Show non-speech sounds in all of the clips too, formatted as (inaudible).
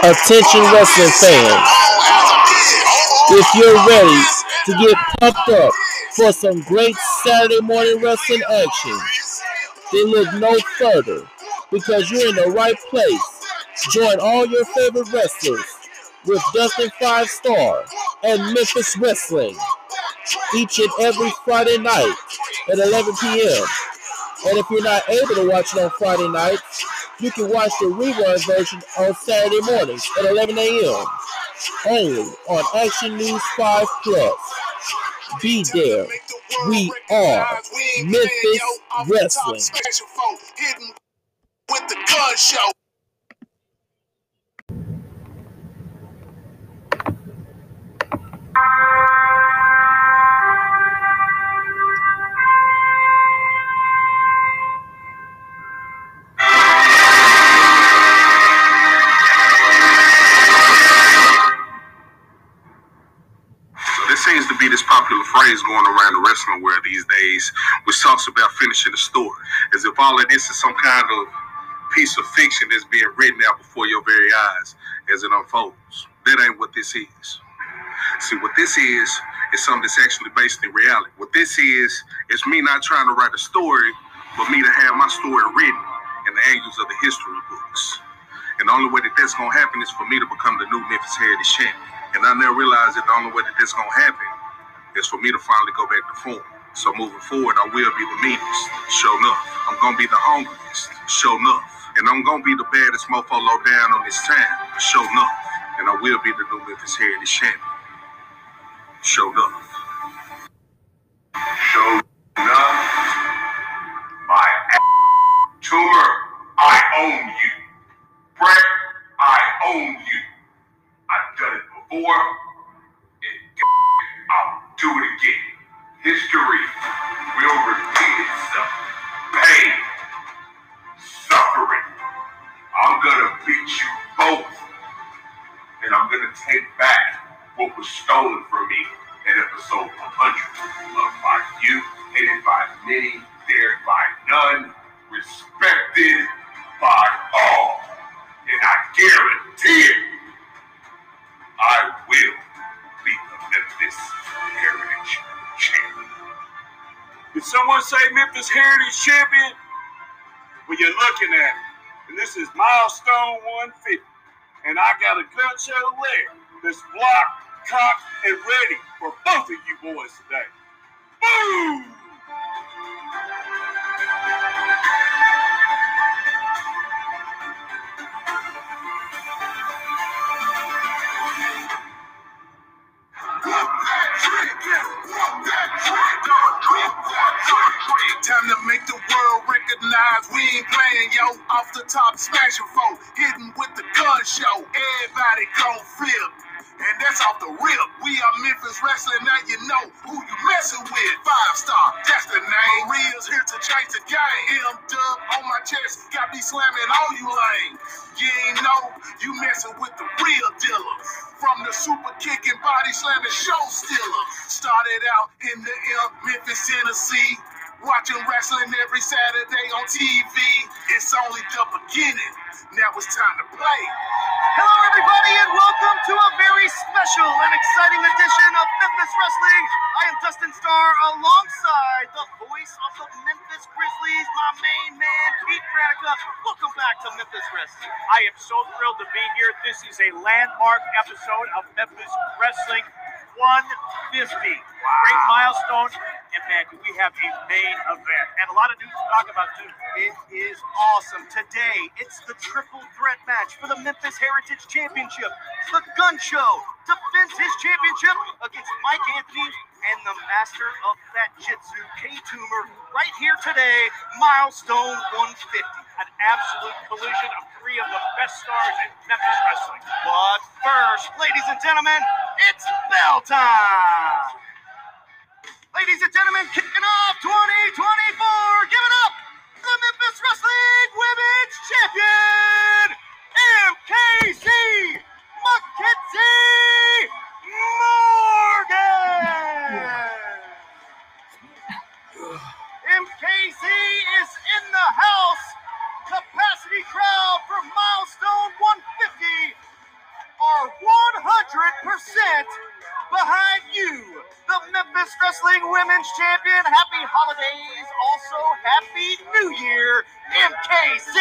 Attention wrestling fans. If you're ready to get pumped up for some great Saturday morning wrestling action, then look no further because you're in the right place. Join all your favorite wrestlers with Dustin Five Star and Memphis Wrestling each and every Friday night at 11 p.m. And if you're not able to watch it on Friday nights, you can watch the rerun version on Saturday mornings at 11 a.m. Only on Action News 5 Plus. Be there. We are Memphis Wrestling. With the gun show. Phrase going around the wrestling world these days, which talks about finishing the story, as if all of this is some kind of piece of fiction that's being written out before your very eyes as it unfolds. That ain't what this is. See, what this is is something that's actually based in reality. What this is is me not trying to write a story, but me to have my story written in the angles of the history books. And the only way that that's gonna happen is for me to become the new Memphis Heritage champion. And I never realized that the only way that that's gonna happen is for me to finally go back to form. So moving forward, I will be the meanest, show enough. I'm gonna be the hungriest, show enough. And I'm gonna be the baddest mofo low down on this town, show enough. And I will be the new Memphis Heritage champion, show enough. Show enough. My Toomer, I own you. Brett, I own you. I've done it before. Do it again. History will repeat itself. Pain, suffering. I'm gonna beat you both. And I'm gonna take back what was stolen from me in episode 100. Loved by you, hated by many, dared by none, respected by all. And I guarantee it, I will Memphis Heritage Champion. Did someone say Memphis Heritage Champion? Well, you're looking at it. And this is milestone 150. And I got a gun show there that's blocked, cocked, and ready for both of you boys today. Boom! Time to make the world recognize we ain't playing, yo. Off the top, smashing folk, hitting with the gun show. Everybody gon' flip. And that's off the rip. We are Memphis Wrestling, now you know who you messing with. Five star, that's the name. Real's here to change the game. M dub on my chest, got me slamming all you lame. You ain't know you messing with the real dealer. From the super kicking, body slamming show stealer. Started out in the M, Memphis, Tennessee. Watching wrestling every Saturday on TV. It's only the beginning. Now it's time to play. Hello, everybody, and welcome to a very special and exciting edition of Memphis Wrestling. I am Dustin Starr alongside the voice of the Memphis Grizzlies, my main man, Pete Pranica. Welcome back to Memphis Wrestling. I am so thrilled to be here. This is a landmark episode of Memphis Wrestling 150. Great milestone. And man, we have a main event and a lot of news to talk about too. It is awesome. Today, it's the triple threat match for the Memphis Heritage Championship. The Gun Show defends his championship against Mike Anthony and the master of Fat Jitsu, K Toomer, right here today, milestone 150. An absolute collision of three of the best stars in Memphis wrestling. But first, ladies and gentlemen, it's bell time. Ladies and gentlemen, kicking off 2024. Give it up, the Memphis Wrestling Women's Champion, MKC MacKenzie Morgan. MKC is in the house. Capacity crowd for milestone 150. are 100% behind you. The Memphis Wrestling Women's Champion. Happy holidays. Also, Happy New Year, MKC.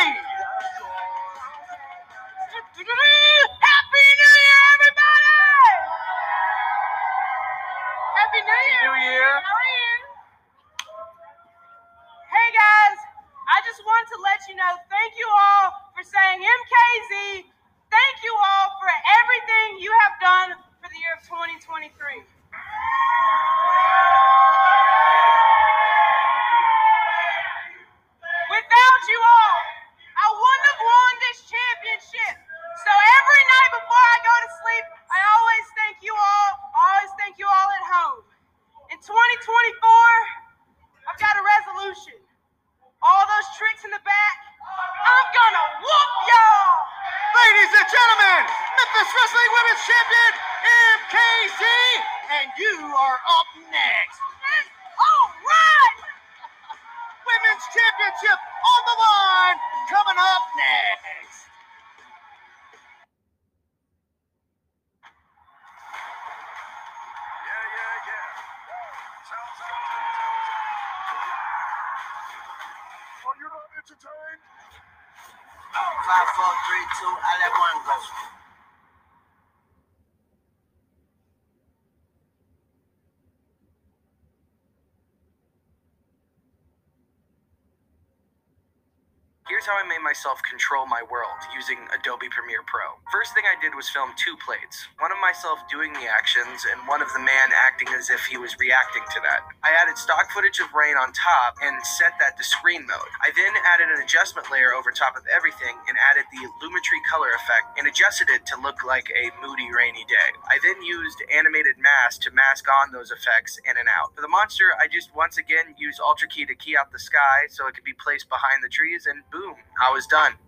Myself control my world using Adobe Premiere Pro. First thing I did was film two plates one of myself doing the actions, and one of the man acting as if he was reacting to that. I added stock footage of rain on top and set that to screen mode. I then added an adjustment layer over top of everything and added the Lumetri color effect and adjusted it to look like a moody, rainy day. I then used animated mask to mask on those effects in and out. For the monster, I just once again used Ultra Key to key out the sky so it could be placed behind the trees, and boom, I was done.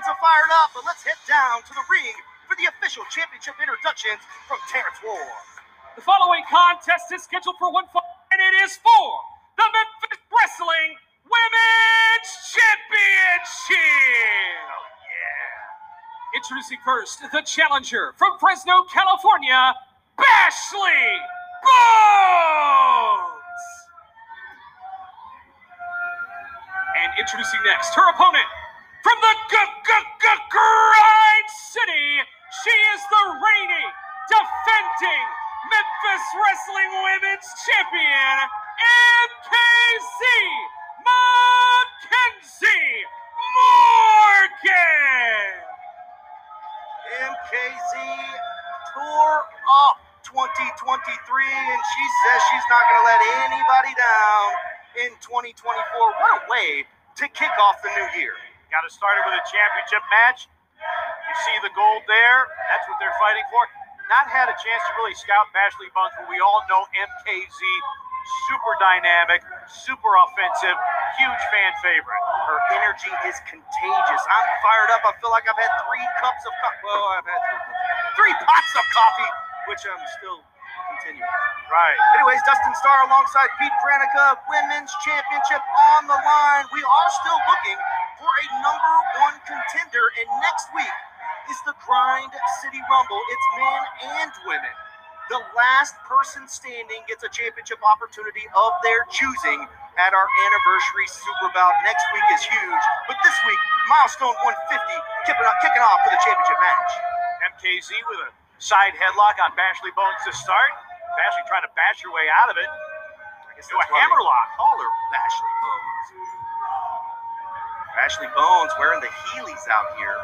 Kinds of fired up, but let's head down to the ring for the official championship introductions from Terrence Ward. The following contest is scheduled for one fall, and it is for the Memphis Wrestling Women's Championship. Introducing first the challenger from Fresno, California, Bashley Bones. And introducing next her opponent from the Grind City, she is the reigning, defending Memphis Wrestling Women's Champion, MKZ MacKenzie Morgan. MKZ tore up 2023, and she says she's not going to let anybody down in 2024. What a way to kick off the new year. Got to start it with a championship match. You see the gold there. That's what they're fighting for. Not had a chance to really scout Bashley Bones, but we all know MKZ. Super dynamic, super offensive, huge fan favorite. Her energy is contagious. I'm fired up. I feel like I've had three cups of coffee. Well, I've had three, three pots of coffee, which I'm still continuing. Right. Anyways, Dustin Starr alongside Pete Pranica, Women's Championship on the line. We are still looking for a number one contender, and next week is the Grind City Rumble. It's men and women. The last person standing gets a championship opportunity of their choosing at our anniversary Super Bout. Next week is huge, but this week, milestone 150, kicking off, kicking off for the championship match. MKZ with a side headlock on Bashley Bones to start. Bashley trying to bash her way out of it. I guess To a that's why they hammerlock. Call her Bashley Bones. Bashley Bones wearing the Heelys out here.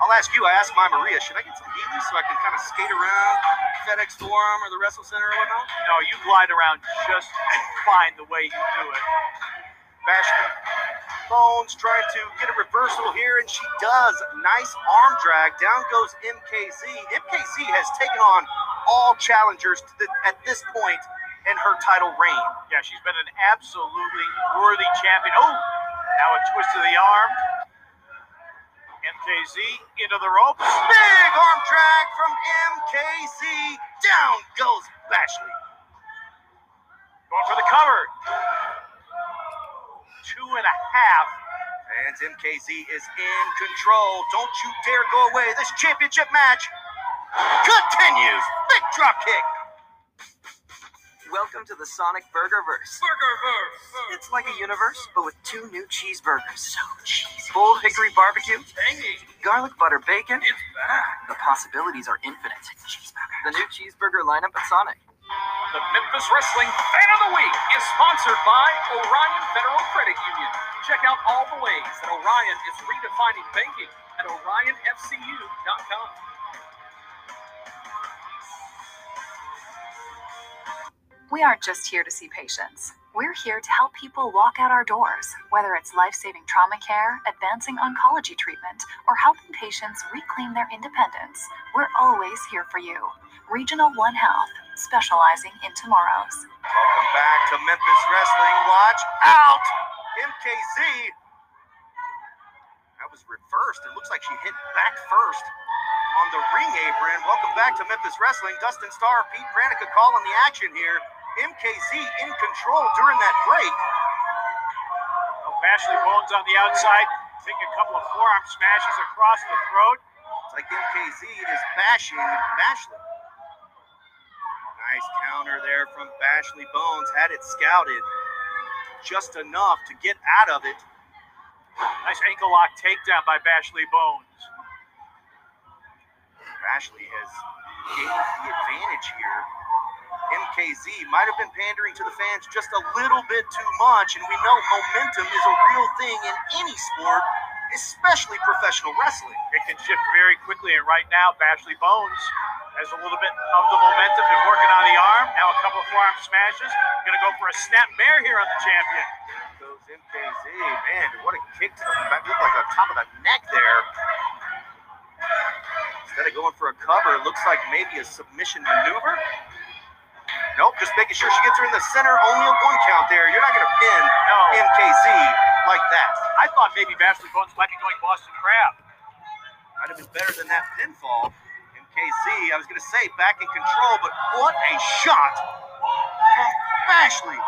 I'll ask you, I asked my Maria, should I get some Heelys so I can kind of skate around FedEx Forum or the Wrestle Center or whatnot? No, you glide around just fine the way you do it. Bashley Bones trying to get a reversal here, and she does. Nice arm drag. Down goes MKZ. MKZ has taken on all challengers the, at this point in her title reign. Yeah, she's been an absolutely worthy champion. Oh, now a twist of the arm. MKZ into the ropes. Big arm drag from MKZ. Down goes Bashley. Going for the cover. Two and a half. And MKZ is in control. Don't you dare go away. This championship match continues. Big drop kick. Welcome to the Sonic Burgerverse. Burgerverse. It's like a universe, but with two new cheeseburgers. So cheesy. Full hickory barbecue, Tangy. garlic butter bacon. It's back. The possibilities are infinite. Cheeseburger. The new cheeseburger lineup at Sonic. The Memphis Wrestling Fan of the Week is sponsored by Orion Federal Credit Union. Check out all the ways that Orion is redefining banking at orionfcu.com. We aren't just here to see patients. We're here to help people walk out our doors, whether it's life saving trauma care, advancing oncology treatment, or helping patients reclaim their independence. We're always here for you. Regional One Health, specializing in tomorrows. Welcome back to Memphis Wrestling. Watch out! MKZ. That was reversed. It looks like she hit back first on the ring apron. Welcome back to Memphis Wrestling. Dustin Starr, Pete Pranica calling the action here. MKZ in control during that break. Oh, Bashley Bones on the outside. Take a couple of forearm smashes across the throat. It's like MKZ is bashing Bashley. Nice counter there from Bashley Bones. Had it scouted just enough to get out of it. Nice ankle lock takedown by Bashley Bones. Bashley has gained the advantage here. MKZ might have been pandering to the fans just a little bit too much, and we know momentum is a real thing in any sport, especially professional wrestling. It can shift very quickly, and right now, Bashley Bones has a little bit of the momentum. Been working on the arm. Now a couple of forearm smashes. Going to go for a snap mare here on the champion. Goes MKZ. Man, what a kick to the back. Looked like on top of the neck there. Instead of going for a cover, it looks like maybe a submission maneuver. Nope, just making sure she gets her in the center. Only a one count there. You're not going to pin No. MKZ like that. I thought maybe Bashley Bones might be going Boston Crab. Might have been better than that pinfall. MKZ, I was going to say back in control, but what a shot from Bashley.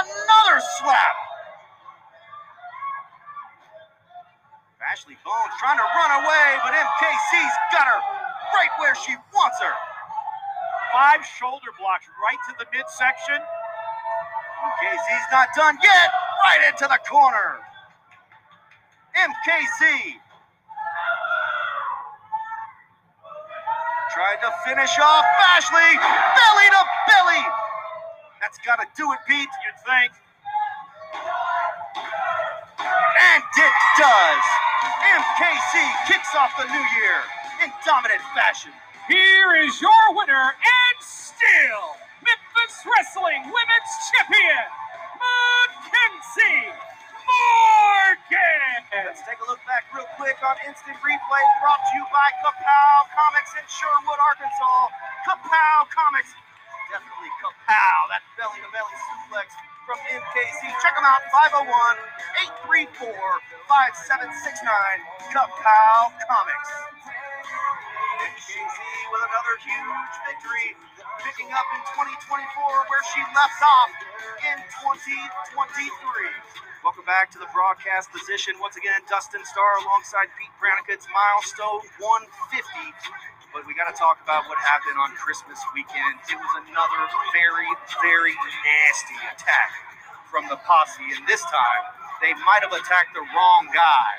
Another slap. Bashley Bones trying to run away, but MKC's got her right where she wants her. Five shoulder blocks right to the midsection. MKZ's not done yet. Right into the corner. MKZ tried to finish off Bashley. Belly to belly. That's got to do it, Pete. You'd think. And it does. MKC kicks off the new year in dominant fashion. Here is your winner still Memphis Wrestling Women's Champion, MacKenzie Morgan. Let's take a look back real quick on instant replay brought to you by Kapow Comics in Sherwood, Arkansas. Kapow Comics. Definitely Kapow. That belly to belly suplex from MKC. Check them out 501 834 5769. Kapow Comics. MKC with another huge victory, picking up in 2024 where she left off in 2023. Welcome back to the broadcast position. Once again, Dustin Starr alongside Pete Pranica. It's milestone 150. But we got to talk about what happened on Christmas weekend. It was another very, very nasty attack from the posse. And this time, they might have attacked the wrong guy.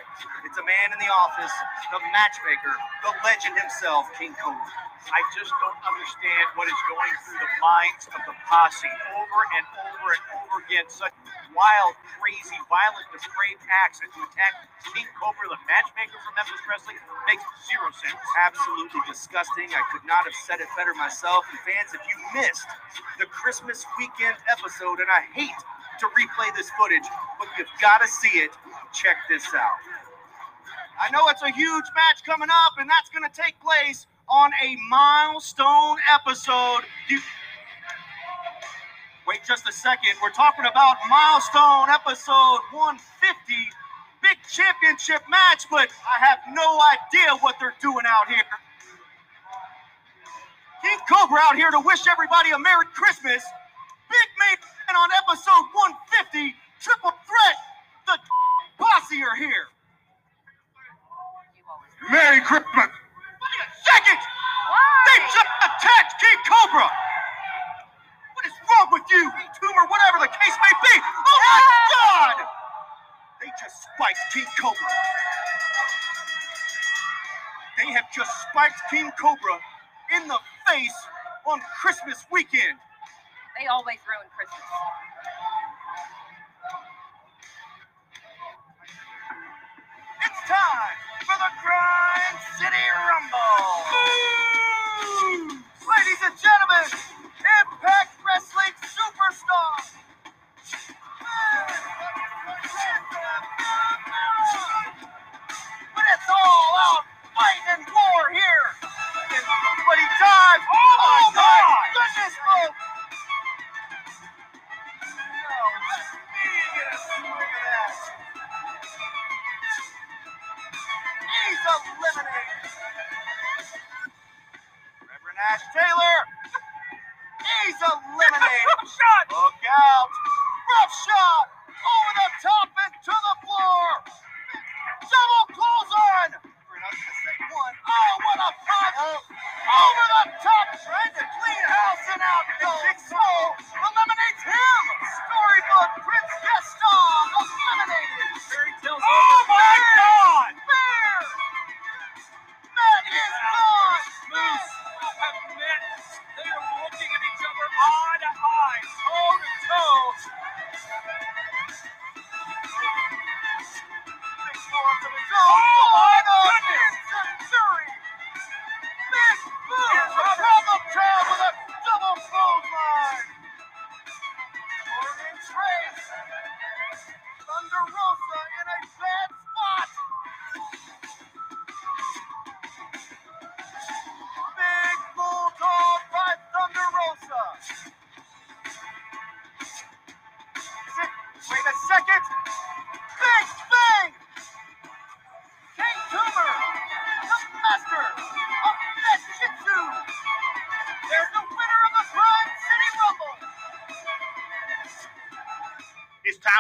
It's a man in the office, the matchmaker, the legend himself, King Cobra. I just don't understand what is going through the minds of the posse over and over and over again. Such wild, crazy, violent, depraved acts and to attack King Cobra, the matchmaker from Memphis Wrestling, makes zero sense. absolutely disgusting. I could not have said it better myself. And fans, if you missed the Christmas weekend episode, and I hate to replay this footage, but you've got to see it, check this out. I know it's a huge match coming up, and that's going to take place on a milestone episode. You wait just a second. We're talking about milestone episode 150, big championship match, but I have no idea what they're doing out here. King Cobra out here to wish everybody a Merry Christmas. Big man on episode 150, Triple Threat. The posse are here. Merry Christmas. Wait a second! They just attacked King Cobra! What is wrong with you, Toomer, whatever the case may be? Oh my god! They just spiked King Cobra. They have just spiked King Cobra in the face on Christmas weekend. They always ruin Christmas. It's time for the Grind City Rumble. Ladies and gentlemen,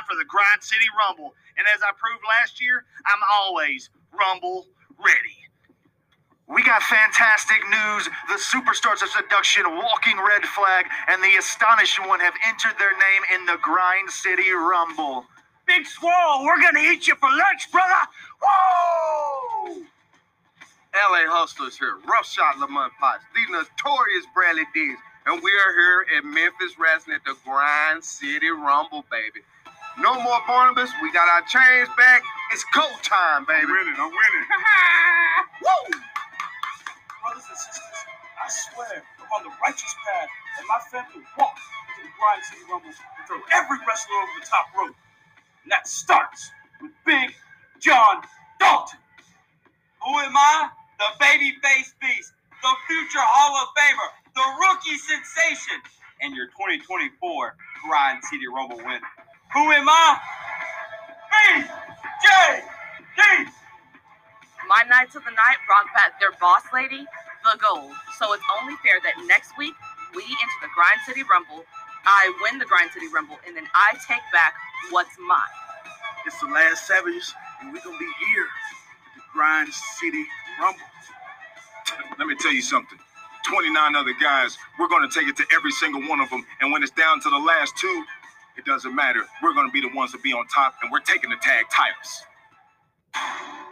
time for the Grind City Rumble. And as I proved last year, I'm always Rumble ready. We got fantastic news. The Superstars of Seduction, Walking Red Flag, and the Astonishing One have entered their name in the Grind City Rumble. Big Swole, we're gonna eat you for lunch, brother. Whoa! LA Hustlers here, Rough Shot Lamont Potts, the notorious Bradley Diggs, and we are here at Memphis Wrestling at the Grind City Rumble, baby. No more Barnabas, we got our chains back. It's go time, baby. I'm winning, I'm winning. (laughs) Woo! Brothers and sisters, I swear I'm on the righteous path, and my family will walk into the Grind City Rumble and throw every wrestler over the top rope. And that starts with Big John Dalton. Who am I? The babyface beast, the future Hall of Famer, the rookie sensation, and your 2024 Grind City Rumble winner. Who am I? BJD. My Knights of the Night brought back their boss lady, the gold. So it's only fair that next week we enter the Grind City Rumble. I win the Grind City Rumble, and then I take back what's mine. It's the last Savages, and we're gonna be here at the Grind City Rumble. Let me tell you something. 29 other guys, we're going to take it to every single one of them. And when it's down to the last two, it doesn't matter. We're going to be the ones to be on top, and we're taking the tag titles.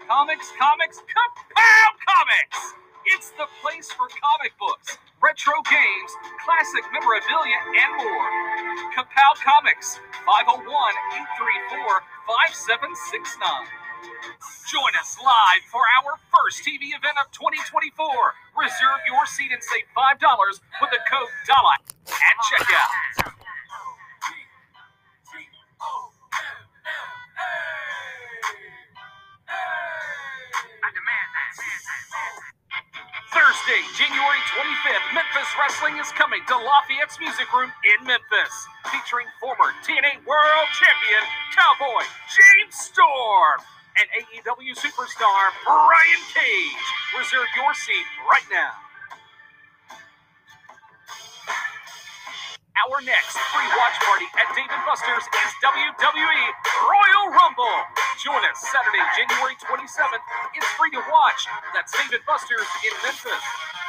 Comics, comics, kapow comics! It's the place for comic books, retro games, classic memorabilia, and more. Kapow Comics, 501 834 5769. Join us live for our first TV event of 2024. Reserve your seat and save $5 with the code DALLA at checkout. Thursday, January 25th, Memphis Wrestling is coming to Lafayette's Music Room in Memphis, featuring former TNA World Champion Cowboy James Storm and AEW superstar Brian Cage. Reserve your seat right now. Our next free watch party at Dave & Buster's is WWE Royal Rumble. Join us Saturday, January 27th. It's free to watch. That's Dave & Buster's in Memphis.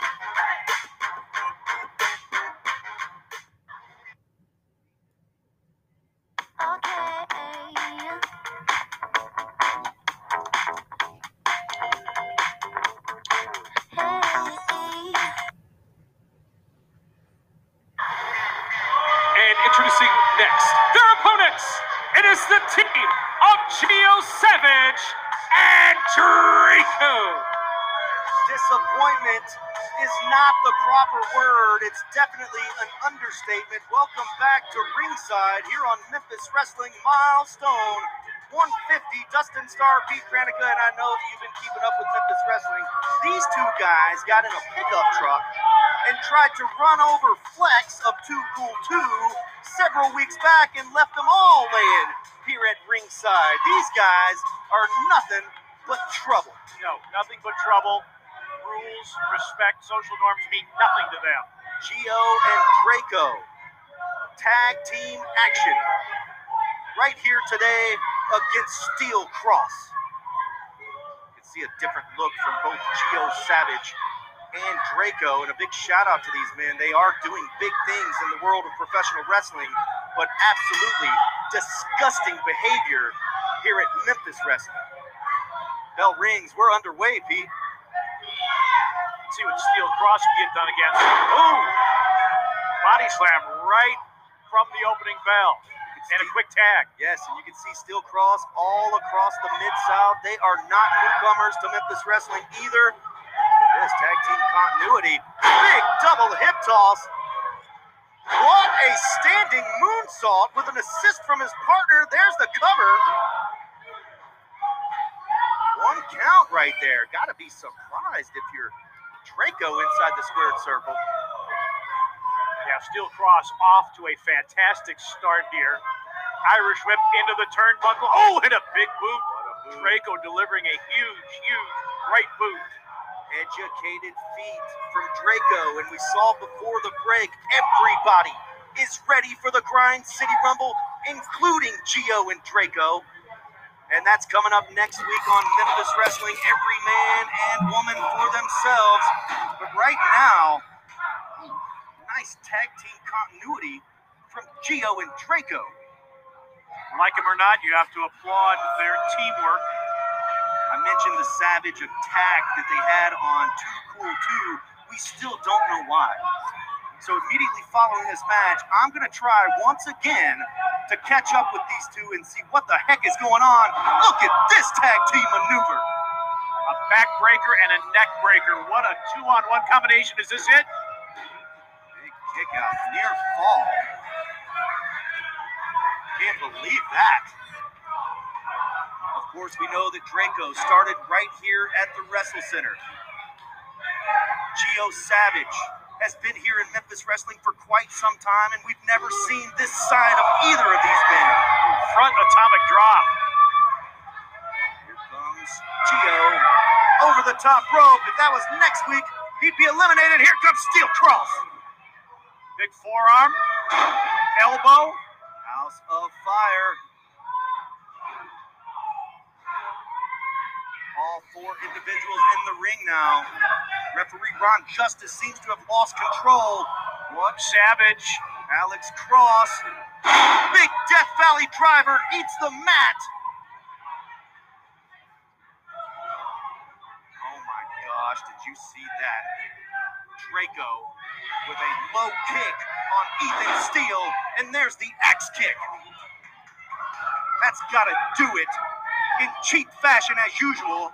It's definitely an understatement. Welcome back to ringside here on Memphis Wrestling Milestone 150. Dustin Starr, Pete Pranica, and I know that you've been keeping up with Memphis Wrestling. These two guys got in a pickup truck and tried to run over Flex of Too Cool 2 several weeks back and left them all laying here at ringside. These guys are nothing but trouble. No, nothing but trouble. Rules, respect, social norms mean nothing to them. Geo and Draco. Tag team action. Right here today against Steel Cross. You can see a different look from both Geo Savage and Draco. And a big shout out to these men. They are doing big things in the world of professional wrestling, but absolutely disgusting behavior here at Memphis Wrestling. Bell rings. We're underway, Pete. See what Steel Cross can get done against. Boom! Body slam right from the opening bell. And a quick tag. Yes, and you can see Steel Cross all across the Mid South. They are not newcomers to Memphis Wrestling either. This tag team continuity. Big double hip toss. What a standing moonsault with an assist from his partner. There's the cover. One count right there. Got to be surprised if you're Draco inside the squared circle. Now Steel Cross off to a fantastic start here. Irish whip into the turnbuckle. Oh, and a big boot. Draco delivering a huge, huge right boot. Educated feet from Draco. And we saw before the break, everybody is ready for the Grind City Rumble, including Geo and Draco. And that's coming up next week on Memphis Wrestling. Every man and woman for themselves. But right now, nice tag team continuity from Geo and Draco. Like them or not, you have to applaud their teamwork. I mentioned the savage attack that they had on Too Cool 2. We still don't know why. So immediately following this match, I'm going to try once again to catch up with these two and see what the heck is going on. Look at this tag team maneuver. A backbreaker and a neck breaker. What a two-on-one combination. Is this it? Big kick out, near fall. Can't believe that. Of course, we know that Draco started right here at the Wrestle Center. Geo Savage has been here in Memphis Wrestling for quite some time, and we've never seen this side of either of these men. Front atomic drop. Here comes Geo over the top rope. If that was next week, he'd be eliminated. Here comes Steel Cross. Big forearm. Elbow. House of Fire. All four individuals in the ring now. Referee Ron Justice seems to have lost control. What savage? Alex Cross. Big Death Valley driver eats the mat. Oh my gosh, did you see that? Draco with a low kick on Ethan Steele, and there's the axe kick. That's got to do it in cheap fashion as usual.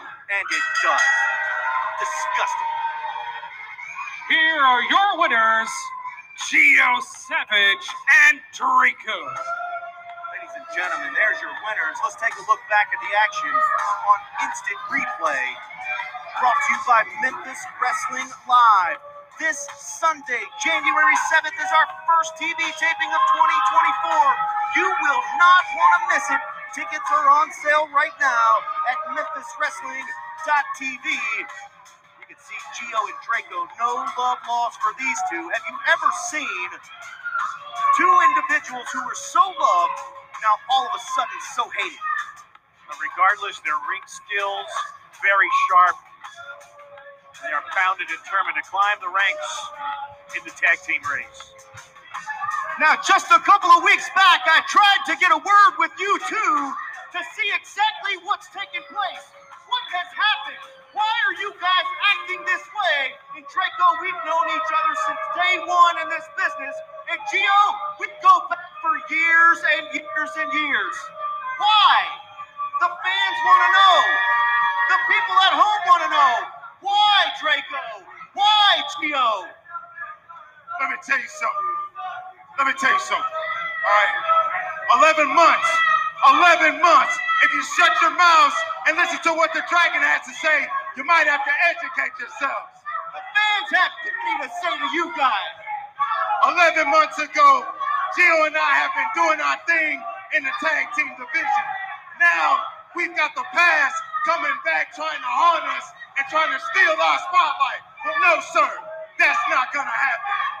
And it does. Disgusting. Here are your winners, Geo Savage and Draco. Ladies and and gentlemen, there's your winners. Let's take a look back at the action on instant replay. Brought to you by Memphis Wrestling Live. This Sunday, January 7th, is our first TV taping of 2024. You will not want to miss it. Tickets are on sale right now at MemphisWrestling.tv. You can see Gio and Draco. No love lost for these two. Have you ever seen two individuals who were so loved, now all of a sudden so hated? But regardless, their ring skills very sharp. They are bound and determined to climb the ranks in the tag team race. Now, just a couple of weeks back, I tried to get a word with you two to see exactly what's taking place. What has happened? Why are you guys acting this way? And Draco, we've known each other since day one in this business. And Gio, we go back for years and years and years. Why? The fans want to know. The people at home want to know. Why, Draco? Why, Gio? Let me tell you something. Let me tell you something. All right. 11 months. 11 months. If you shut your mouths and listen to what the dragon has to say, you might have to educate yourselves. The fans have plenty to say to you guys. 11 months ago, Gio and I have been doing our thing in the tag team division. Now we've got the past coming back trying to harm us and trying to steal our spotlight. But no, sir, that's not gonna happen.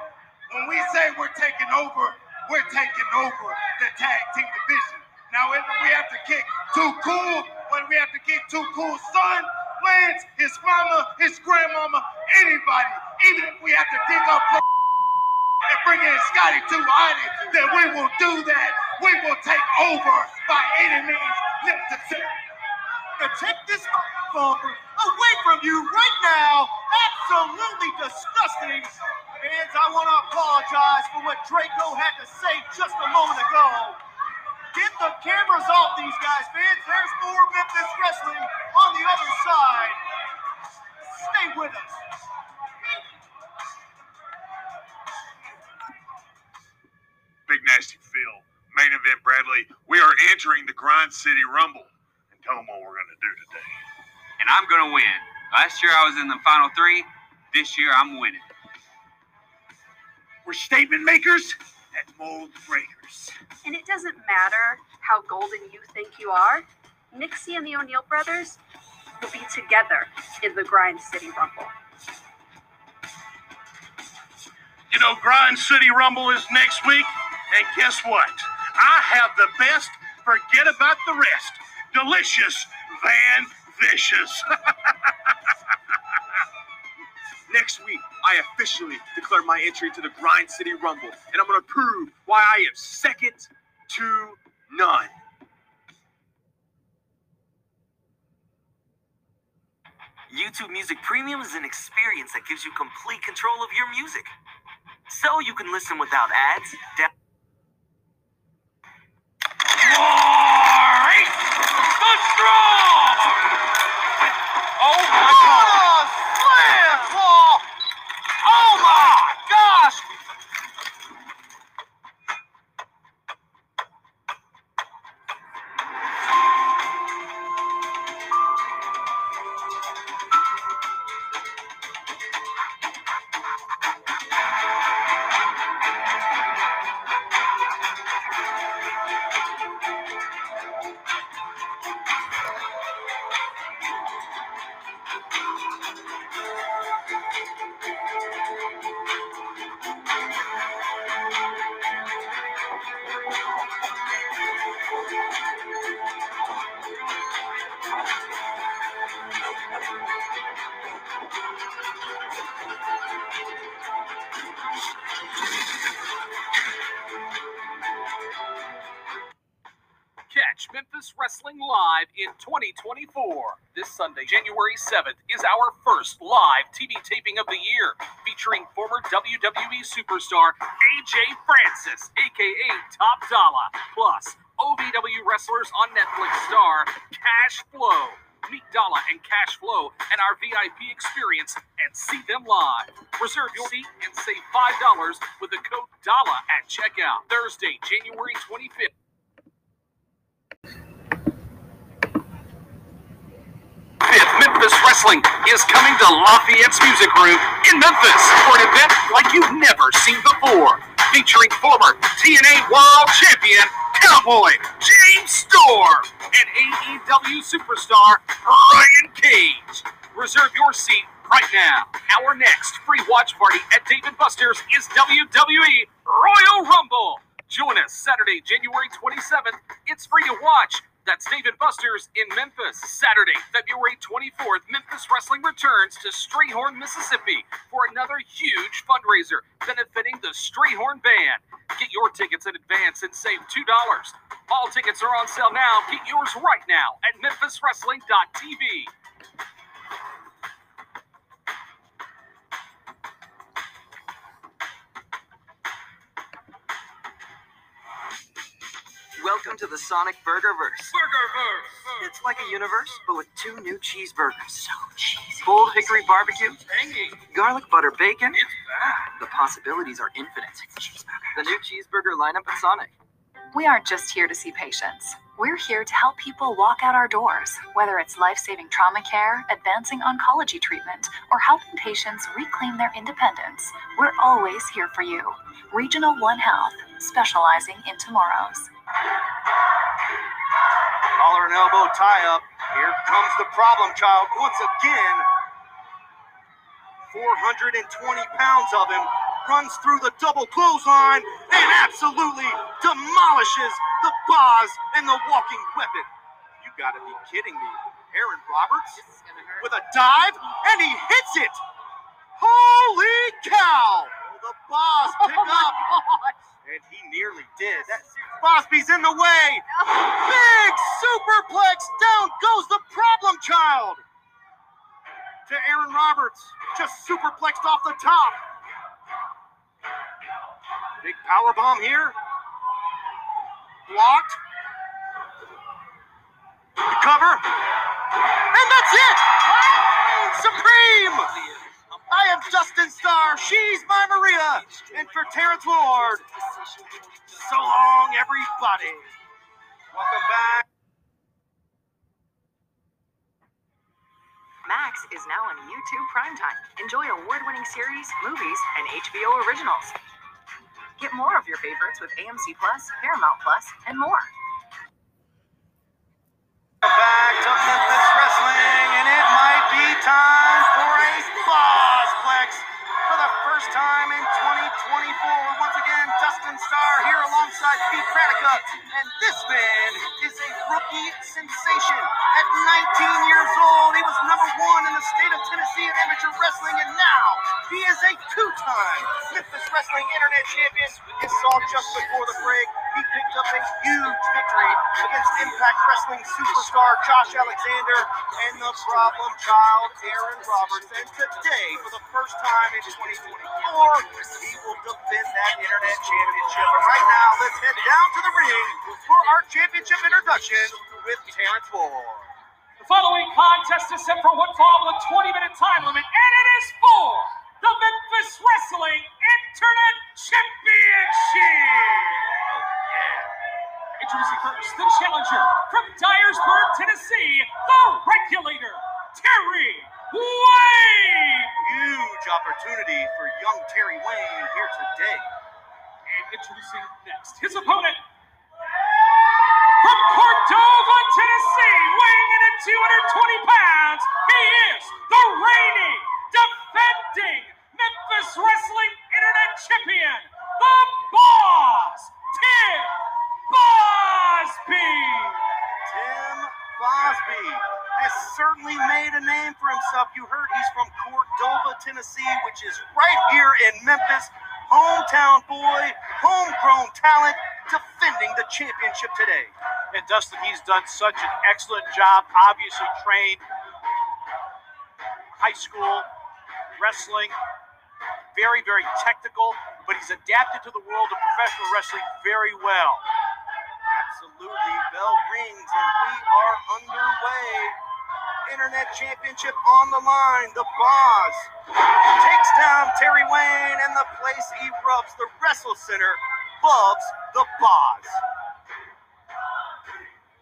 When we say we're taking over, we're taking over the tag team division. Now, if we have to kick Too Cool, when we have to kick Too Cool's son, Lance, his mama, his grandmama, anybody, even if we have to dig up and bring in Scotty Too Hotty, then we will do that. We will take over by any means necessary. To take this microphone away from you right now, absolutely disgusting. Fans, I want to apologize for what Draco had to say just a moment ago. Get the cameras off these guys, fans. There's more Memphis Wrestling on the other side. Stay with us. Big Nasty Phil, main event Bradley. We are entering the Grind City Rumble. And tell them what we're going to do today. And I'm going to win. Last year I was in the final three. This year I'm winning. We're statement makers and mold breakers. And it doesn't matter how golden you think you are, Nixie and the O'Neill brothers will be together in the Grind City Rumble. You know, Grind City Rumble is next week, and guess what? I have the best. Forget about the rest. Delicious Van Vicious. (laughs) Next week, I officially declare my entry to the Grind City Rumble, and I'm going to prove why I am second to none. YouTube Music Premium is an experience that gives you complete control of your music. So you can listen without ads. Da- 7th, is our first live TV taping of the year, featuring former WWE superstar AJ Francis, aka Top Dollar, plus OVW wrestlers on Netflix star Cash Flow. Meet Dalla and Cash Flow and our VIP experience and see them live. Reserve your seat and save $5 with the code DALLA at checkout. Thursday, January 25th. Wrestling is coming to Lafayette's Music Room in Memphis for an event like you've never seen before, featuring former TNA World Champion Cowboy James Storm and AEW superstar Brian Cage. Reserve your seat right now. Our next free watch party at Dave & Buster's is WWE Royal Rumble. Join us Saturday, January 27th. It's free to watch. That's Dave & Buster's in Memphis. Saturday, February 24th, Memphis Wrestling returns to Strayhorn, Mississippi for another huge fundraiser benefiting the Strayhorn Band. Get your tickets in advance and save $2. All tickets are on sale now. Get yours right now at memphiswrestling.tv. Welcome to the Sonic Burgerverse. Burgerverse. It's like a universe, but with two new cheeseburgers. So cheesy. Full hickory barbecue, Tangy. garlic butter bacon. It's back. The possibilities are infinite. The new cheeseburger lineup at Sonic. We aren't just here to see patients. We're here to help people walk out our doors, whether it's life saving trauma care, advancing oncology treatment, or helping patients reclaim their independence. We're always here for you. Regional One Health, specializing in tomorrows. Collar and elbow tie up. Here comes the problem child once again. 420 pounds of him runs through the double clothesline and absolutely demolishes the Boz and the walking weapon. You gotta be kidding me. Aaron Roberts with a dive and he hits it. Holy cow! The Boz pick (laughs) up. And he nearly did. That Bosby's in the way. Big superplex. Down goes the problem child. To Aaron Roberts. Just superplexed off the top. Big power bomb here. Blocked. The cover. And that's it. Supreme. I am Dustin Starr. She's my Maria. And for Terrence Ward. So long, everybody. Welcome back. Max is now on YouTube Primetime. Enjoy award-winning series, movies, and HBO originals. Get more of your favorites with AMC Plus, Paramount Plus, and more. Back to Memphis Wrestling, and it might be time first time in 2024. Once again, Dustin Starr here alongside Pete Pranica, and this man is a rookie sensation. At 19 years old, he was number one in the state of Tennessee in amateur wrestling, and now he is a two-time Memphis Wrestling Internet Champion. You saw just before the break, he picked up a huge victory against Impact Wrestling superstar Josh Alexander and the problem child Aaron Roberts. And today, for the first time in 2024, he will defend that Internet Championship. But right now, let's head down to the ring for our championship introduction with Terrence Ward. The following contest is set for one fall with a 20 minute time limit, and it is for the Memphis Wrestling Internet Championship. Introducing first, the challenger from Dyersburg, Tennessee, the regulator, Terry Wayne. Huge opportunity for young Terry Wayne here today. And introducing next, his opponent from Cordova, Tennessee, weighing in at 220 pounds, he is the reigning, defending Memphis Wrestling Internet Champion, the Boss, Bosby. Tim Bosby has certainly made a name for himself. You heard he's from Cordova, Tennessee, which is right here in Memphis. Hometown boy, homegrown talent, defending the championship today. And Dustin, he's done such an excellent job. Obviously trained high school wrestling, very, very technical, but he's adapted to the world of professional wrestling very well. Absolutely. Bell rings and we are underway. Internet Championship on the line. The boss takes down Terry Wayne and the place erupts. The Wrestle Center loves the boss.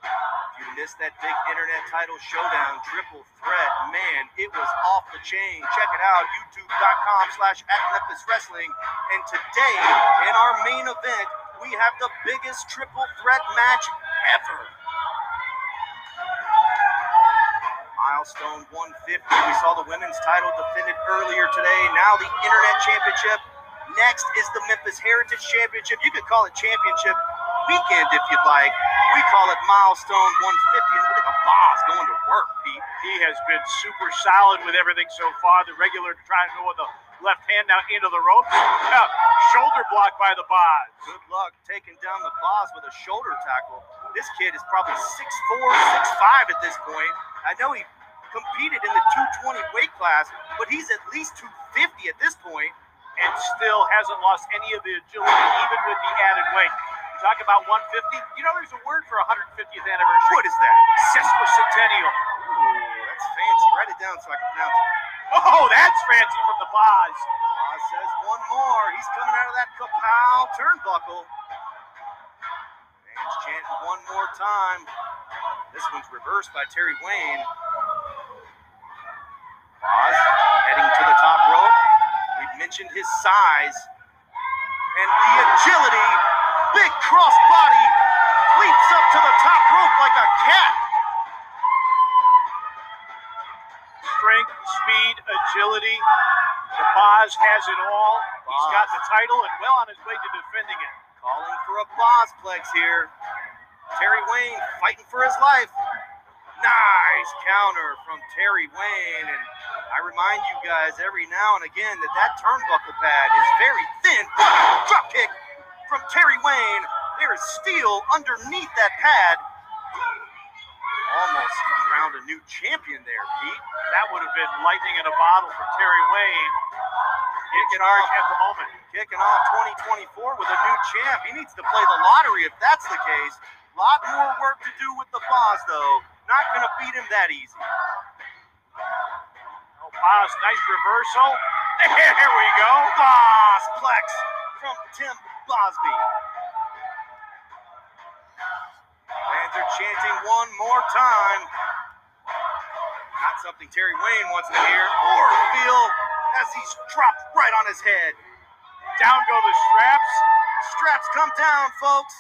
If you missed that big internet title showdown, triple threat, man, it was off the chain. Check it out, youtube.com slash at Memphis Wrestling. And today, in our main event, we have the biggest triple threat match ever. Milestone 150. We saw the women's title defended earlier today. Now the Internet Championship. Next is the Memphis Heritage Championship. You could call it Championship Weekend if you'd like. We call it Milestone 150. And look at the boss going to work, Pete. He has been super solid with everything so far. The regular trying to go with the left hand now into the ropes. Yeah, shoulder block by the Boz. Good luck taking down the boss with a shoulder tackle. This kid is probably 6'4, 6'5 at this point. I know he competed in the 220 weight class, but he's at least 250 at this. And still hasn't lost any of the agility, even with the added weight. You talk about 150. You know, there's a word for 150th anniversary. What is that? Sesquicentennial. Ooh, that's fancy. Write it down so I can pronounce it. Oh, that's fancy from the Boz. Boz says one more. He's coming out of that kapow turnbuckle. Fans chanting one more time. This one's reversed by Terry Wayne. Boz heading to the top rope. We've mentioned his size and the agility. Big cross body leaps up to the top rope like a cat. Strength, speed, agility. Boz has it all. He's got the title and well on his way to defending it. Calling for a Bosplex here. Terry Wayne fighting for his life. Nice counter from Terry Wayne. And I remind you guys every now and again that that turnbuckle pad is very thin. Drop kick from Terry Wayne. There is steel underneath that pad. Almost crowned a new champion there, Pete. That would have been lightning in a bottle for Terry Wayne. Kicking off at the moment. Kicking off 2024 with a new champ. He needs to play the lottery if that's the case. A lot more work to do with the boss, though. Not going to beat him that easy. Oh, Boz, nice reversal. (laughs) There we go. Bosplex from Tim Bosby. Fans are chanting one more time. Something Terry Wayne wants to hear or feel as he's dropped right on his head. Down go the straps. Straps come down, folks.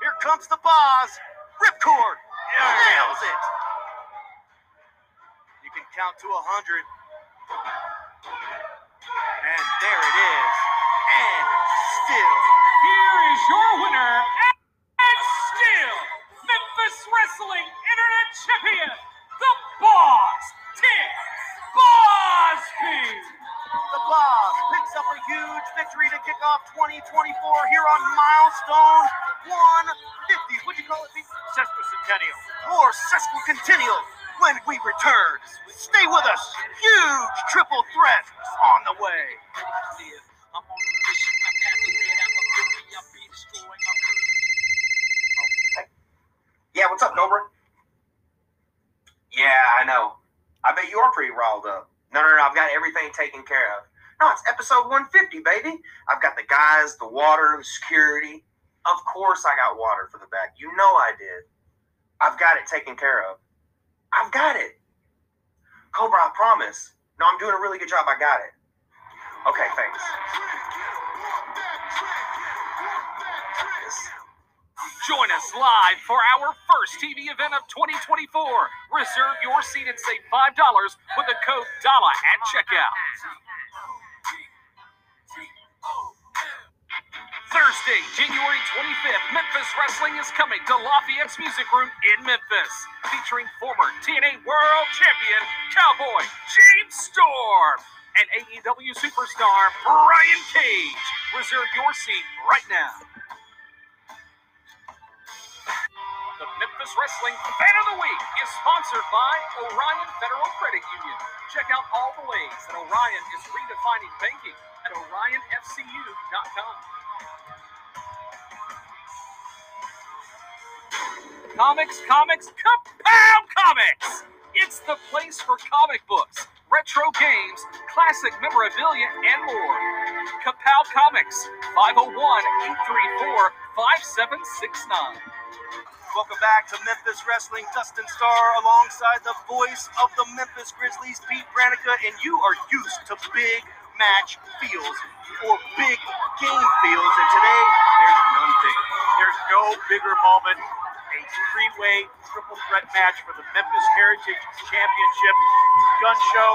Here comes the Boz. Ripcord. Nails it. You can count to a hundred. And there it is. And still. Here is your winner Champion, the Boss Tim Bosby. The Boss picks up a huge victory to kick off 2024 here on Milestone 150. What'd you call it, Pete? Sesquicentennial. Or sesquicentennial when we return. Stay with us. Huge triple threat on the way. Pretty riled up. No, no, no, I've got everything taken care of. No, it's episode 150, baby. I've got the guys, the water, the security. Of course, I got water for the back. You know I did. I've got it taken care of. I've got it. Cobra, I promise. No, I'm doing a really good job. I got it. Okay, thanks. Join us live for our first TV event of 2024. Reserve your seat and save $5 with the code DALA at checkout. Thursday, January 25th, Memphis Wrestling is coming to Lafayette's Music Room in Memphis, featuring former TNA World Champion Cowboy James Storm and AEW superstar Brian Cage. Reserve your seat right now. Wrestling Fan of the Week is sponsored by Orion Federal Credit Union. Check out all the ways that Orion is redefining banking at orionfcu.com. Comics, comics, Kapow Comics! It's the place for comic books, retro games, classic memorabilia, and more. Kapow Comics, 501 834 5769. Welcome back to Memphis Wrestling. Dustin Starr alongside the voice of the Memphis Grizzlies, Pete Pranica, and you are used to big match feels or big game feels, and today there's bigger. There's no bigger moment. A three-way triple threat match for the Memphis Heritage Championship. Gun show,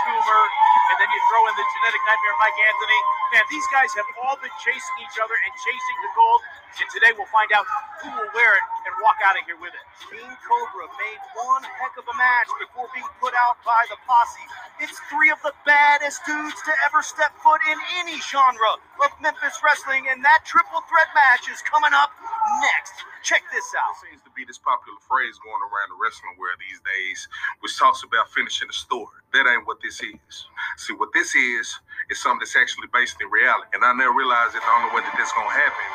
Toomer, and then you throw in the genetic nightmare of Mike Anthony. Man, these guys have all been chasing each other and chasing the gold. And today we'll find out who will wear it and walk out of here with it. Team Cobra made one heck of a match before being put out by the posse. It's three of the baddest dudes to ever step foot in any genre of Memphis wrestling, and that triple threat match is coming up next. Check this out. seems to be this popular phrase going around the wrestling world these days, which talks about finishing the story. That ain't what this is. See, what this is, is something that's actually based in reality. And I never realized that the only way that that's going to happen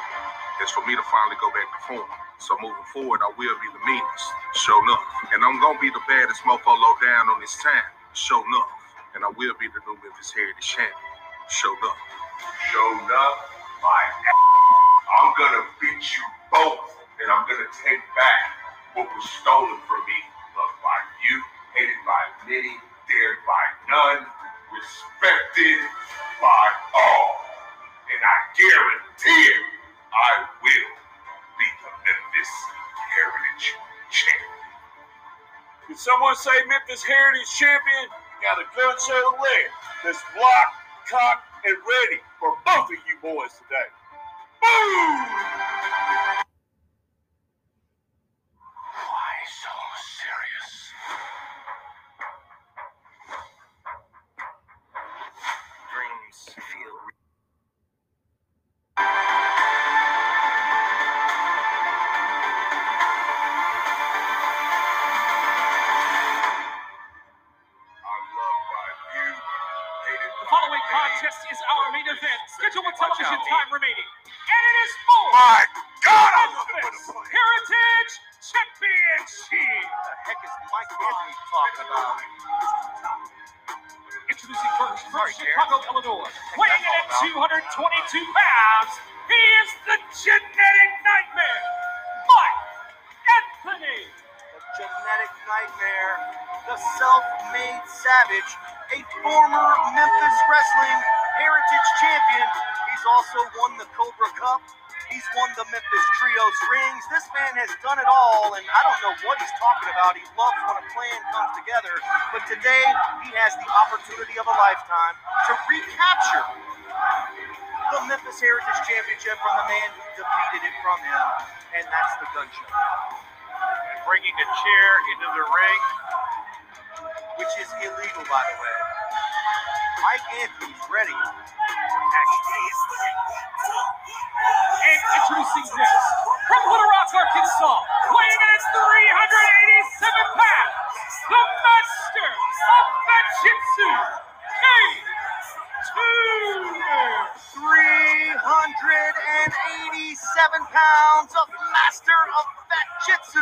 is for me to finally go back to form. So moving forward, I will be the meanest, show enough. And I'm going to be the baddest mofo low down on this time, show enough. And I will be the new Memphis Heritage champion, show enough. Show enough, (laughs) my I'm gonna beat you both, and I'm gonna take back what was stolen from me. Loved by you, hated by many, dared by none, respected by all. And I guarantee it, I will be the Memphis Heritage Champion. Did someone say Memphis Heritage Champion? Got a gun show leg that's blocked, cocked, and ready for both of you boys today. Boom! 222 pounds, he is the genetic nightmare, Mike Anthony. The genetic nightmare, the self-made savage, a former Memphis Wrestling Heritage Champion. He's also won the Cobra Cup. He's won the Memphis Trios rings. This man has done it all, and I don't know what he's talking about. He loves when a plan comes together. But today, he has the opportunity of a lifetime to recapture the Memphis Heritage Championship from the man who defeated it from him, and that's the gun show. And bringing a chair into the ring. which is illegal, by the way. Mike Anthony's ready. And introducing next, from Little Rock, Arkansas, weighing in at 387 pounds, the master of Jiu-Jitsu, K2. 387 pounds of master of that jitsu.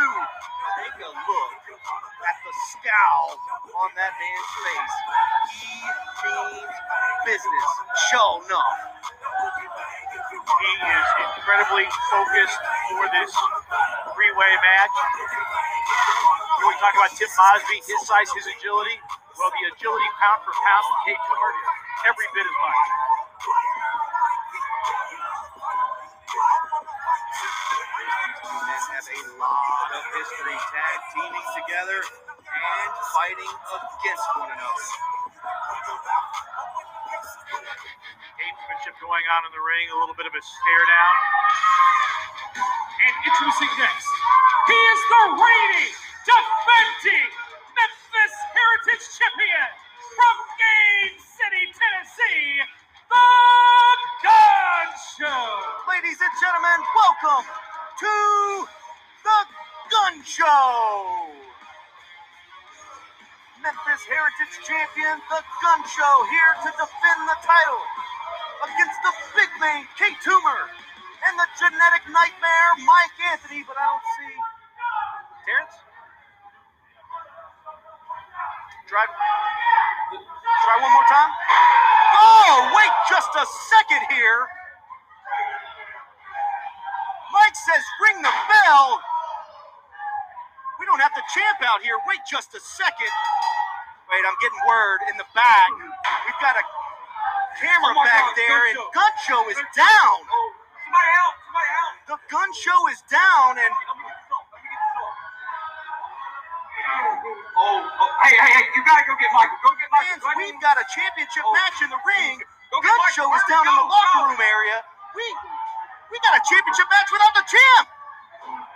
Take a look at the scowl on that man's face. He means business. Show enough. He is incredibly focused for this three-way match. Here we talk about Tim Bosby, his size, his agility. Well, the agility pound for pound from K Toomer, every bit as much. These men have a lot of history tag teaming together and fighting against one another. Gamesmanship going on in the ring, a little bit of a stare down. And introducing next, he is the reigning, defending Memphis Heritage Champion from Game City, Tennessee, The Gun Show. Ladies and gentlemen, welcome to the Gun Show. Memphis Heritage Champion, the Gun Show, here to defend the title against the big man, K Toomer, and the genetic nightmare, Mike Anthony. But I don't see Terrence. Try, try one more time. Oh, wait just a second here. Mike says, ring the bell. We don't have to champ out here. Wait just a second. Wait, I'm getting word in the back. We've got a camera Oh back God, there, Gun and Show. Gun Show is down. Oh, somebody help! Somebody help! The Gun Show is down, and Oh, oh, hey, hey, hey! You gotta go get Michael. Go get Michael. fans, Go we've got a championship oh. match in the ring. Go Gun Michael. Show is Hurry, down in the locker go. room area. We we got a championship match without the champ.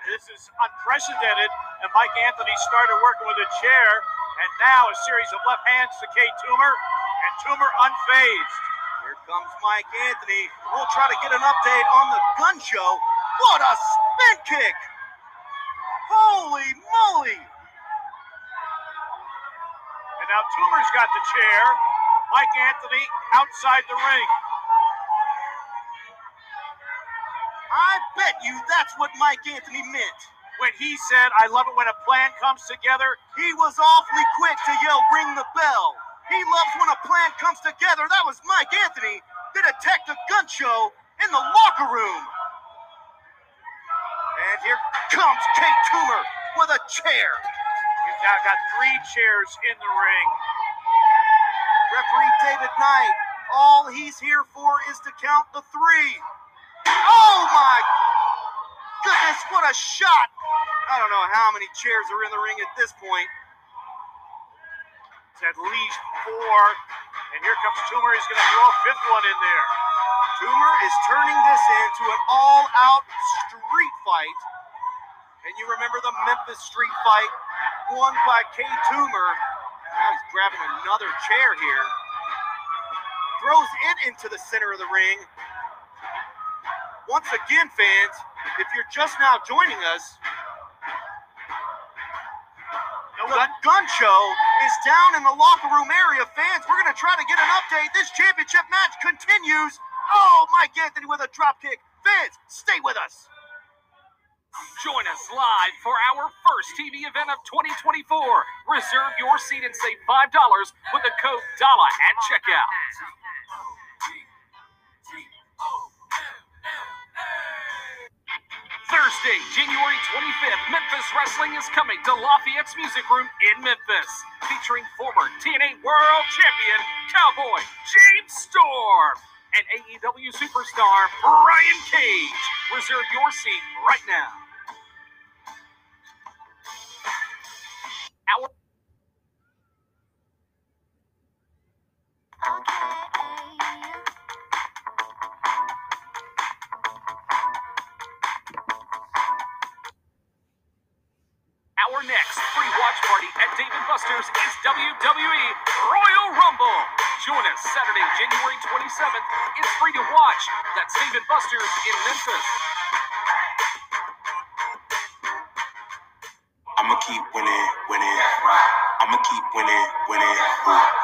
This is unprecedented, and Mike Anthony started working with a chair, and now a series of left hands to K Toomer, and Toomer unfazed. Here comes Mike Anthony. We'll try to get an update on the gun show. What a spin kick! Holy moly! Now Toomer's got the chair. Mike Anthony outside the ring. I bet you that's what Mike Anthony meant. When he said, I love it when a plan comes together, He was awfully quick to yell, ring the bell. He loves when a plan comes together. That was Mike Anthony, the detective gun show in the locker room. And here comes K Toomer with a chair. We've now got three chairs in the ring. Referee David Knight, all he's here for is to count the three. Oh my goodness, what a shot! I don't know how many chairs are in the ring at this point. It's at least four. And here comes Toomer. He's going to throw a fifth one in there. Toomer is turning this into an all-out street fight. And you remember the Memphis street fight won by K Toomer. Now he's grabbing another chair here. Throws it into the center of the ring. Once again, fans, if you're just now joining us, the gun show is down in the locker room area. Fans, we're going to try to get an update. This championship match continues. Oh, Mike Anthony with a drop kick. Fans, stay with us. Join us live for our first TV event of 2024. Reserve your seat and save $5 with the code DALA at checkout. Thursday, January 25th, Memphis Wrestling is coming to Lafayette's Music Room in Memphis, featuring former TNA World Champion Cowboy James Storm and AEW superstar Brian Cage. Reserve your seat right now. Our next free watch party at Dave Buster's is WWE Royal Rumble. Join us Saturday, January 27th. It's free to watch. That's Dave Buster's in Memphis. I'ma keep winning, winning. I'ma keep winning, winning.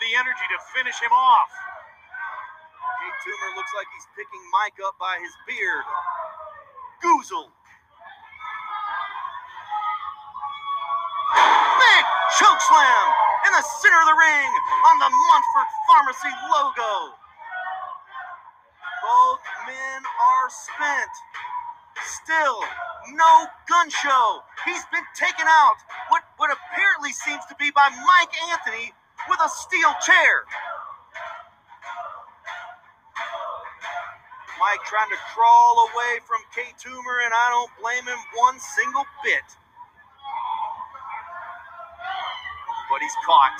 the energy to finish him off. K Toomer looks like he's picking Mike up by his beard. Goozle. Big choke slam in the center of the ring on the Montfort Pharmacy logo. Both men are spent. Still, no gun show. He's been taken out. What what apparently seems to be by Mike Anthony with a steel chair. Mike trying to crawl away from K Toomer, and I don't blame him one single bit. But he's caught.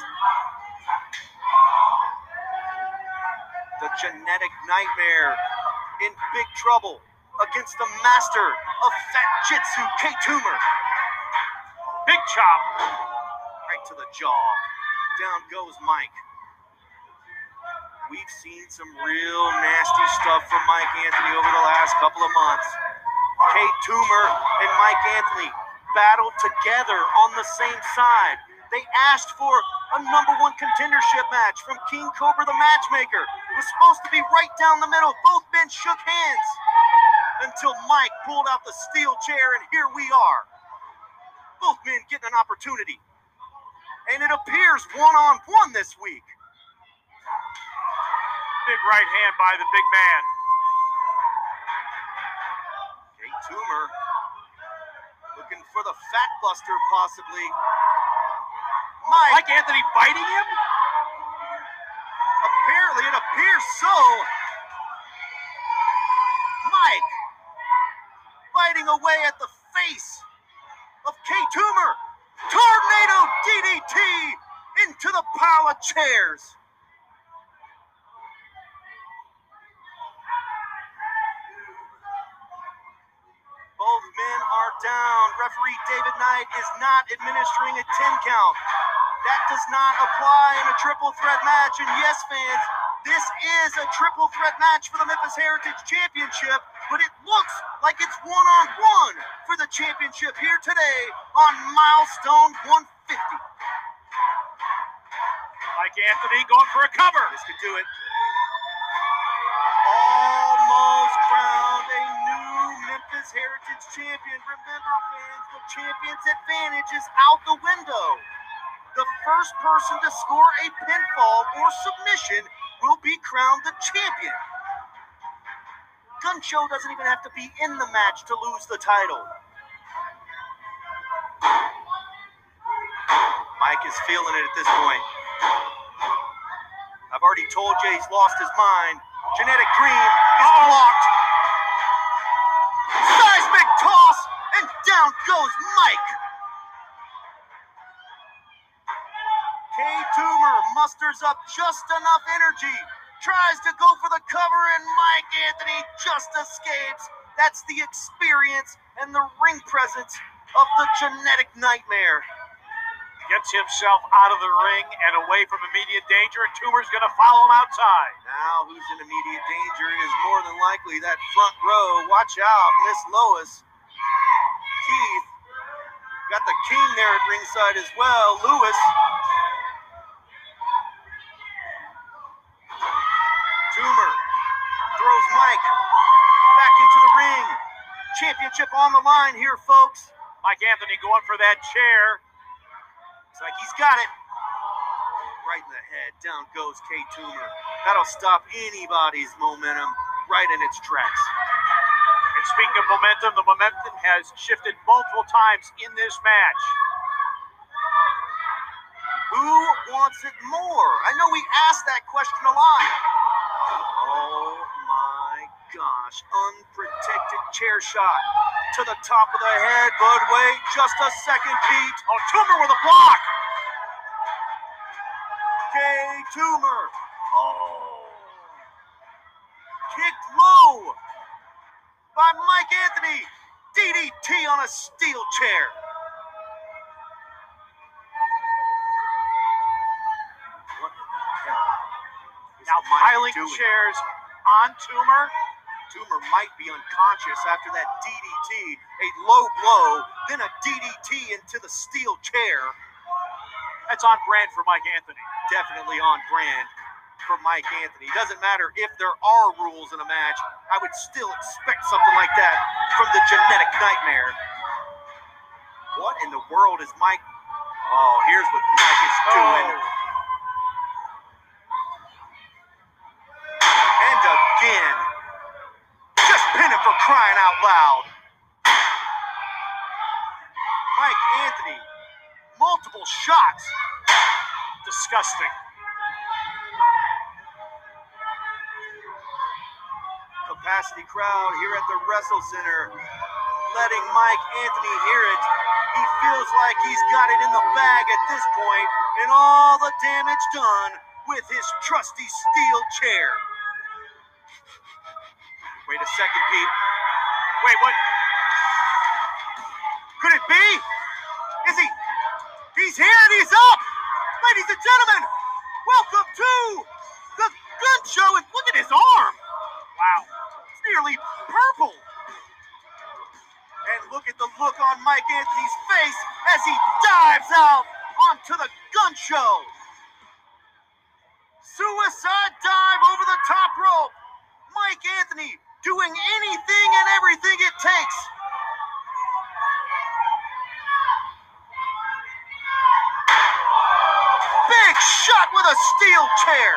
The genetic nightmare in big trouble against the master of Fat Jitsu, K Toomer. Big chop. Right to the jaw. Down goes Mike. We've seen some real nasty stuff from Mike Anthony over the last couple of months. K Toomer and Mike Anthony battled together on the same side. They asked for a number one contendership match from King Cobra the matchmaker. It was supposed to be right down the middle. Both men shook hands until Mike pulled out the steel chair, and here we are. Both men getting an opportunity. And it appears one on one this week. Big right hand by the big man. K Toomer looking for the fat buster, possibly. Mike, Mike Anthony biting him? apparently it appears so. Mike biting away at the face of K Toomer. Tornado DDT into the pile of chairs. Both men are down. Referee David Knight is not administering a 10 count. That does not apply in a triple threat match. And yes, fans, this is a triple threat match for the Memphis Heritage Championship, but it looks like it's one on one for the championship here today on Milestone 150. Mike Anthony going for a cover. This could do it. Almost crowned a new Memphis Heritage champion. Remember, fans, the champion's advantage is out the window. The first person to score a pinfall or submission will be crowned the champion. Gun Show doesn't even have to be in the match to lose the title. Mike is feeling it at this point. I've already told you he's lost his mind. Genetic Dream is oh. blocked. Seismic toss, and down goes Mike. K Toomer musters up just enough energy, tries to go for the cover, and Mike Anthony just escapes. That's the experience and the ring presence of the genetic nightmare. Gets himself out of the ring and away from immediate danger, and Toomer's going to follow him outside. Now, who's in immediate danger is more than likely that front row. Watch out, Miss Lois. Keith. Got the king there at ringside as well. Lewis. Toomer throws Mike back into the ring. Championship on the line here, folks. Mike Anthony going for that chair. Looks like he's got it. Right in the head. Down goes K Toomer. That'll stop anybody's momentum right in its tracks. And speaking of momentum, the momentum has shifted multiple times in this match. Who wants it more? I know we asked that question a lot. Oh gosh. Unprotected chair shot to the top of the head, but wait just a second, Pete. Oh, Toomer with a block. K Toomer. Oh. Kicked low by Mike Anthony. DDT on a steel chair. What in the hell is Now piling chairs on Toomer. Toomer might be unconscious after that DDT. A low blow, then a DDT into the steel chair. That's on brand for Mike Anthony. Definitely on brand for Mike Anthony. Doesn't matter if there are rules in a match, I would still expect something like that from the genetic nightmare. What in the world is Mike? Oh, here's what Mike is doing. And Disgusting. Capacity crowd here at the Wrestle Center, letting Mike Anthony hear it. He feels like he's got it in the bag at this point, and all the damage done with his trusty steel chair. Wait a second, Pete. Wait, what? Could it be? Is he? He's here and he's up! Ladies and gentlemen, welcome to the Gun Show. And look at his arm. Wow. It's nearly purple. And look at the look on Mike Anthony's face as he dives out onto the gun show. Suicide dive over the top rope. Mike Anthony doing anything and everything it takes. Big shot with a steel chair.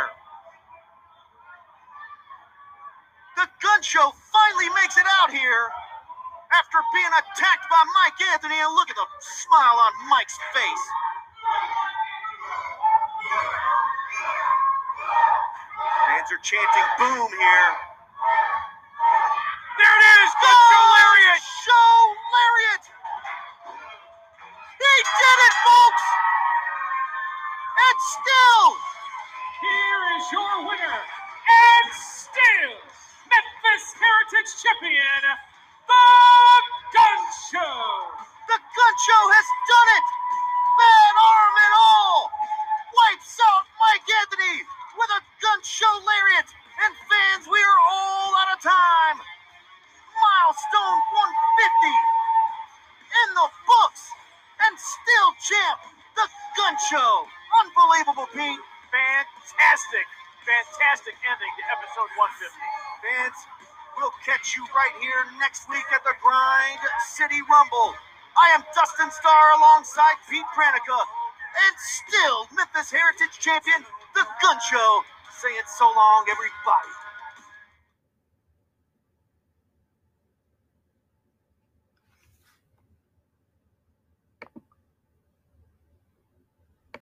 The gun show finally makes it out here after being attacked by Mike Anthony. And look at the smile on Mike's face. Fans are chanting boom here. There it is! Gun show lariat! Show lariat! He did it, folks! And still, Here is your winner, and still Memphis Heritage Champion, The Gun Show. the gun show has done it! Bad arm and all! Wipes out Mike Anthony with a gun show lariat! And fans, we are all out of time! Milestone 150 in the books! And still champ, the gun show! Unbelievable, Pete! Fantastic, fantastic ending to episode 150. Fans, we'll catch you right here next week at the Grind City Rumble. I am Dustin Starr alongside Pete Pranica, and still Memphis Heritage Champion, the Gun Show, saying so long, everybody.